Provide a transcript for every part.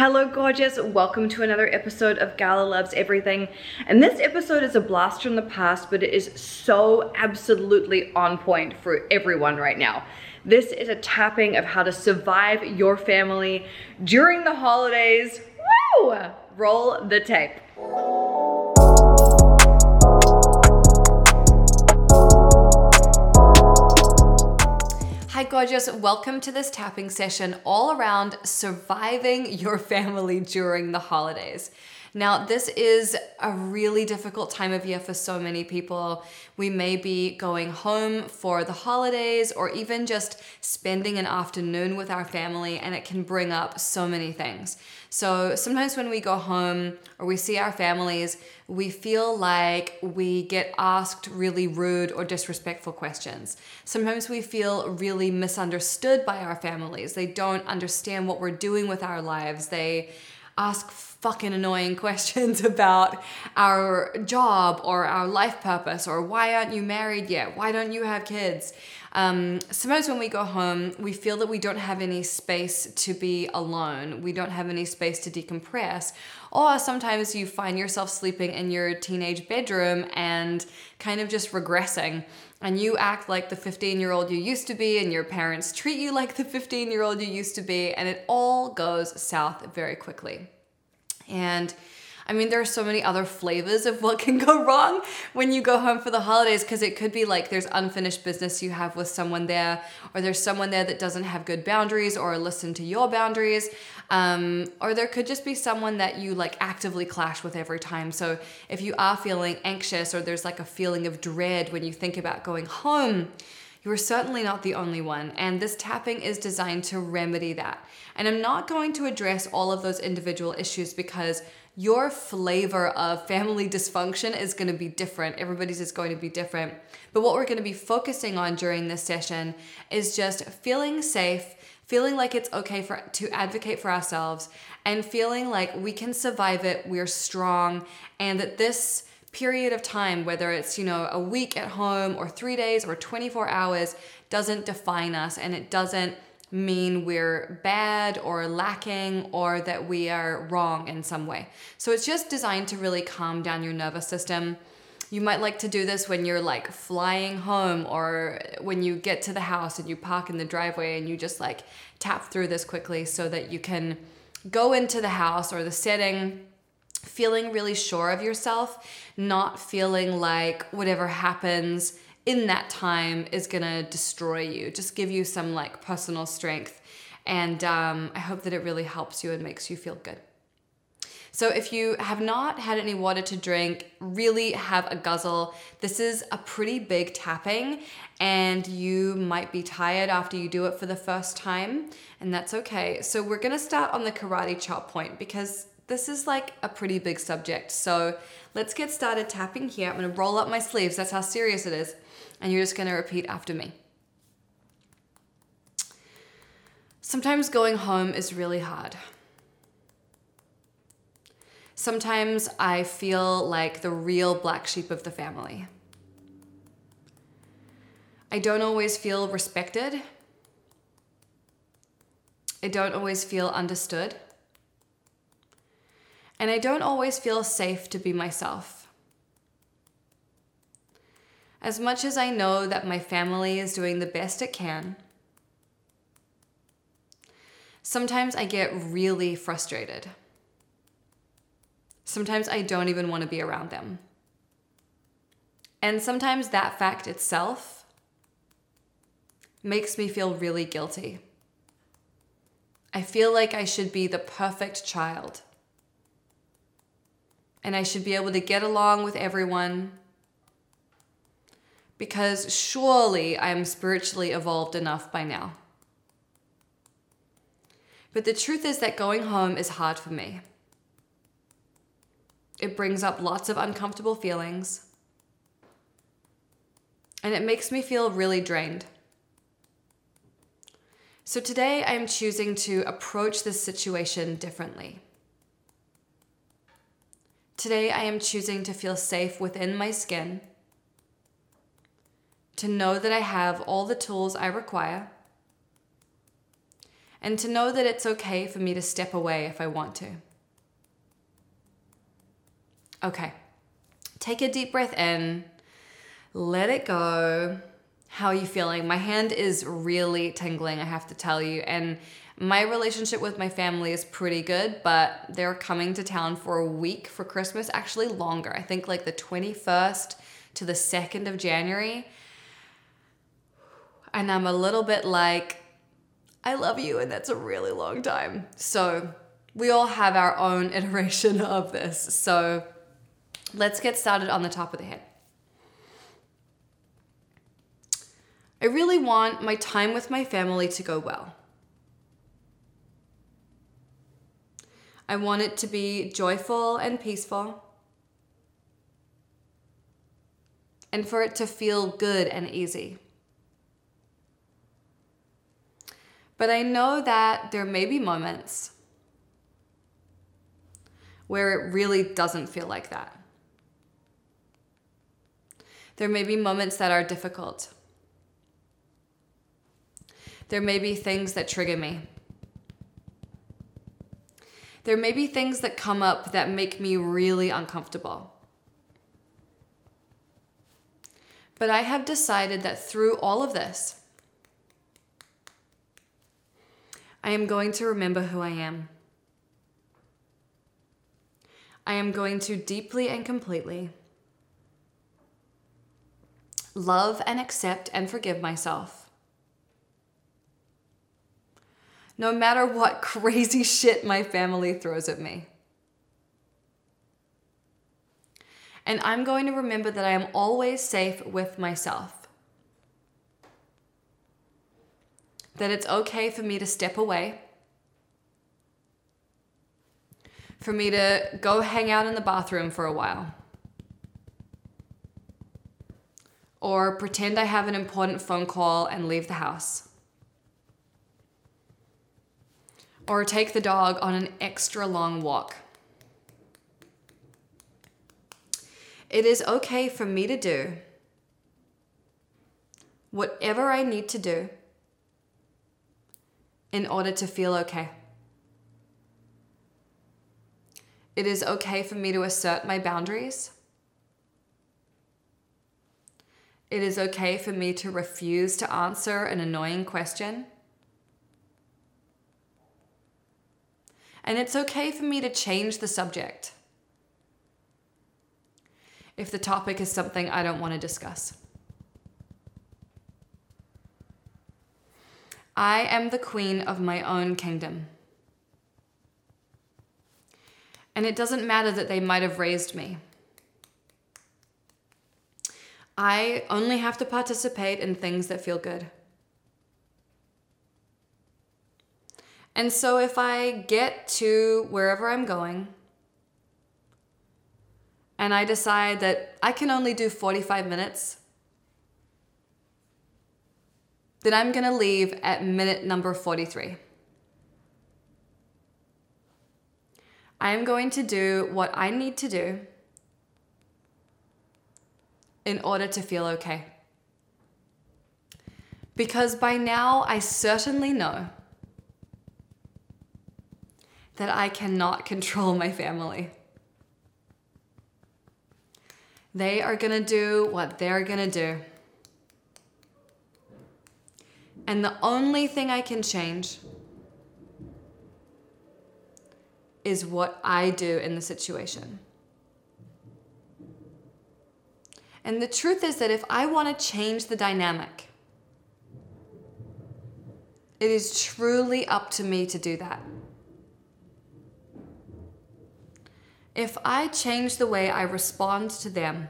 Hello, gorgeous. Welcome to another episode of Gala Loves Everything. And this episode is a blast from the past, but it is so absolutely on point for everyone right now. This is a tapping of how to survive your family during the holidays. Woo! Roll the tape. Gorgeous. Welcome to this tapping session all around surviving your family during the holidays. Now, this is a really difficult time of year for so many people. We may be going home for the holidays or even just spending an afternoon with our family, and it can bring up so many things. So, sometimes when we go home or we see our families, we feel like we get asked really rude or disrespectful questions. Sometimes we feel really misunderstood by our families. They don't understand what we're doing with our lives. They ask fucking annoying questions about our job or our life purpose or why aren't you married yet? Why don't you have kids? Um, sometimes when we go home, we feel that we don't have any space to be alone. We don't have any space to decompress. Or sometimes you find yourself sleeping in your teenage bedroom and kind of just regressing. And you act like the 15 year old you used to be, and your parents treat you like the 15 year old you used to be, and it all goes south very quickly. And I mean, there are so many other flavors of what can go wrong when you go home for the holidays because it could be like there's unfinished business you have with someone there, or there's someone there that doesn't have good boundaries or listen to your boundaries, um, or there could just be someone that you like actively clash with every time. So if you are feeling anxious or there's like a feeling of dread when you think about going home, you are certainly not the only one, and this tapping is designed to remedy that. And I'm not going to address all of those individual issues because your flavor of family dysfunction is going to be different. Everybody's is going to be different. But what we're going to be focusing on during this session is just feeling safe, feeling like it's okay for to advocate for ourselves and feeling like we can survive it, we're strong and that this period of time, whether it's, you know, a week at home or 3 days or 24 hours, doesn't define us and it doesn't mean we're bad or lacking or that we are wrong in some way. So it's just designed to really calm down your nervous system. You might like to do this when you're like flying home or when you get to the house and you park in the driveway and you just like tap through this quickly so that you can go into the house or the setting feeling really sure of yourself, not feeling like whatever happens in that time is gonna destroy you, just give you some like personal strength. And um, I hope that it really helps you and makes you feel good. So, if you have not had any water to drink, really have a guzzle. This is a pretty big tapping, and you might be tired after you do it for the first time, and that's okay. So, we're gonna start on the karate chop point because this is like a pretty big subject. So, let's get started tapping here. I'm gonna roll up my sleeves, that's how serious it is and you're just to repeat after me. Sometimes going home is really hard. Sometimes I feel like the real black sheep of the family. I don't always feel respected. I don't always feel understood. And I don't always feel safe to be myself. As much as I know that my family is doing the best it can, sometimes I get really frustrated. Sometimes I don't even want to be around them. And sometimes that fact itself makes me feel really guilty. I feel like I should be the perfect child. And I should be able to get along with everyone because surely I am spiritually evolved enough by now. But the truth is that going home is hard for me. It brings up lots of uncomfortable feelings, and it makes me feel really drained. So today I am choosing to approach this situation differently. Today I am choosing to feel safe within my skin to know that I have all the tools I require, and to know that it's okay for me to step away if I want to. Okay, take a deep breath in, let it go. How are you feeling? My hand is really tingling, I have to tell you. And my relationship with my family is pretty good, but they're coming to town for a week for Christmas, actually longer. I think like the 21st to the 2nd of January. And I'm a little bit like, I love you, and that's a really long time. So we all have our own iteration of this. So let's get started on the top of the head. I really want my time with my family to go well. I want it to be joyful and peaceful. And for it to feel good and easy. But I know that there may be moments where it really doesn't feel like that. There may be moments that are difficult. There may be things that trigger me. There may be things that come up that make me really uncomfortable. But I have decided that through all of this, I am going to remember who I am. I am going to deeply and completely love and accept and forgive myself. No matter what crazy shit my family throws at me. And I'm going to remember that I am always safe with myself. That it's okay for me to step away. For me to go hang out in the bathroom for a while or pretend I have an important phone call and leave the house. Or take the dog on an extra long walk. It is okay for me to do whatever I need to do in order to feel okay. It is okay for me to assert my boundaries. It is okay for me to refuse to answer an annoying question. And it's okay for me to change the subject if the topic is something I don't want to discuss. I am the queen of my own kingdom. And it doesn't matter that they might have raised me. I only have to participate in things that feel good. And so if I get to wherever I'm going and I decide that I can only do 45 minutes, then I'm going to leave at minute number 43. I am going to do what I need to do in order to feel okay. Because by now I certainly know that I cannot control my family. They are going to do what they're going to do. And the only thing I can change is what I do in the situation. And the truth is that if I want to change the dynamic, it is truly up to me to do that. If I change the way I respond to them,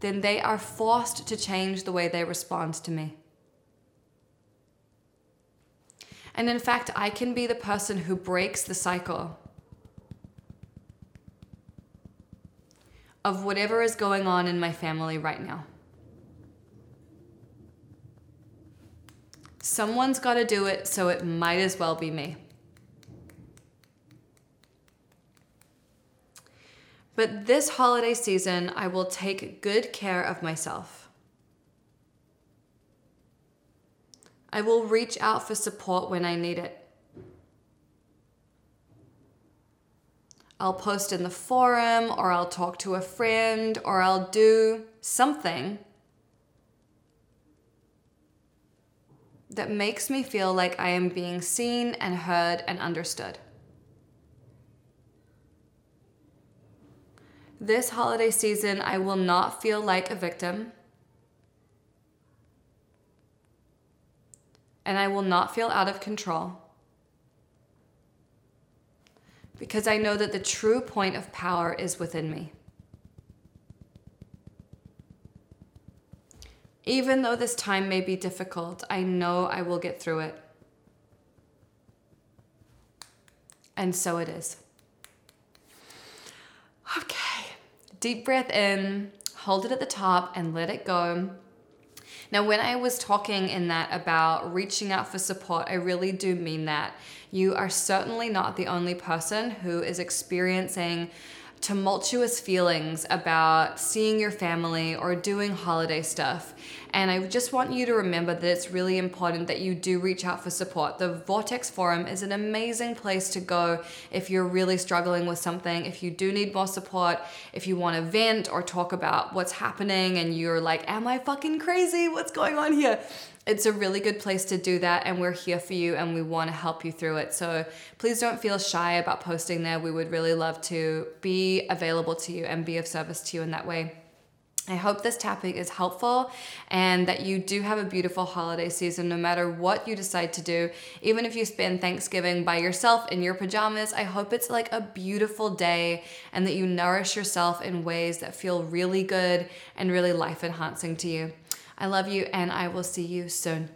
then they are forced to change the way they respond to me. And in fact, I can be the person who breaks the cycle of whatever is going on in my family right now. Someone's got to do it, so it might as well be me. But this holiday season, I will take good care of myself. I will reach out for support when I need it. I'll post in the forum, or I'll talk to a friend, or I'll do something that makes me feel like I am being seen and heard and understood. This holiday season, I will not feel like a victim. And I will not feel out of control. Because I know that the true point of power is within me. Even though this time may be difficult, I know I will get through it. And so it is. Okay. Deep breath in, hold it at the top, and let it go. Now, when I was talking in that about reaching out for support, I really do mean that. You are certainly not the only person who is experiencing tumultuous feelings about seeing your family or doing holiday stuff. And I just want you to remember that it's really important that you do reach out for support. The Vortex Forum is an amazing place to go if you're really struggling with something, if you do need more support, if you want to vent or talk about what's happening and you're like, Am I fucking crazy? What's going on here? It's a really good place to do that and we're here for you and we want to help you through it so please don't feel shy about posting there we would really love to be available to you and be of service to you in that way I hope this tapping is helpful and that you do have a beautiful holiday season no matter what you decide to do. Even if you spend Thanksgiving by yourself in your pajamas, I hope it's like a beautiful day and that you nourish yourself in ways that feel really good and really life enhancing to you. I love you, and I will see you soon.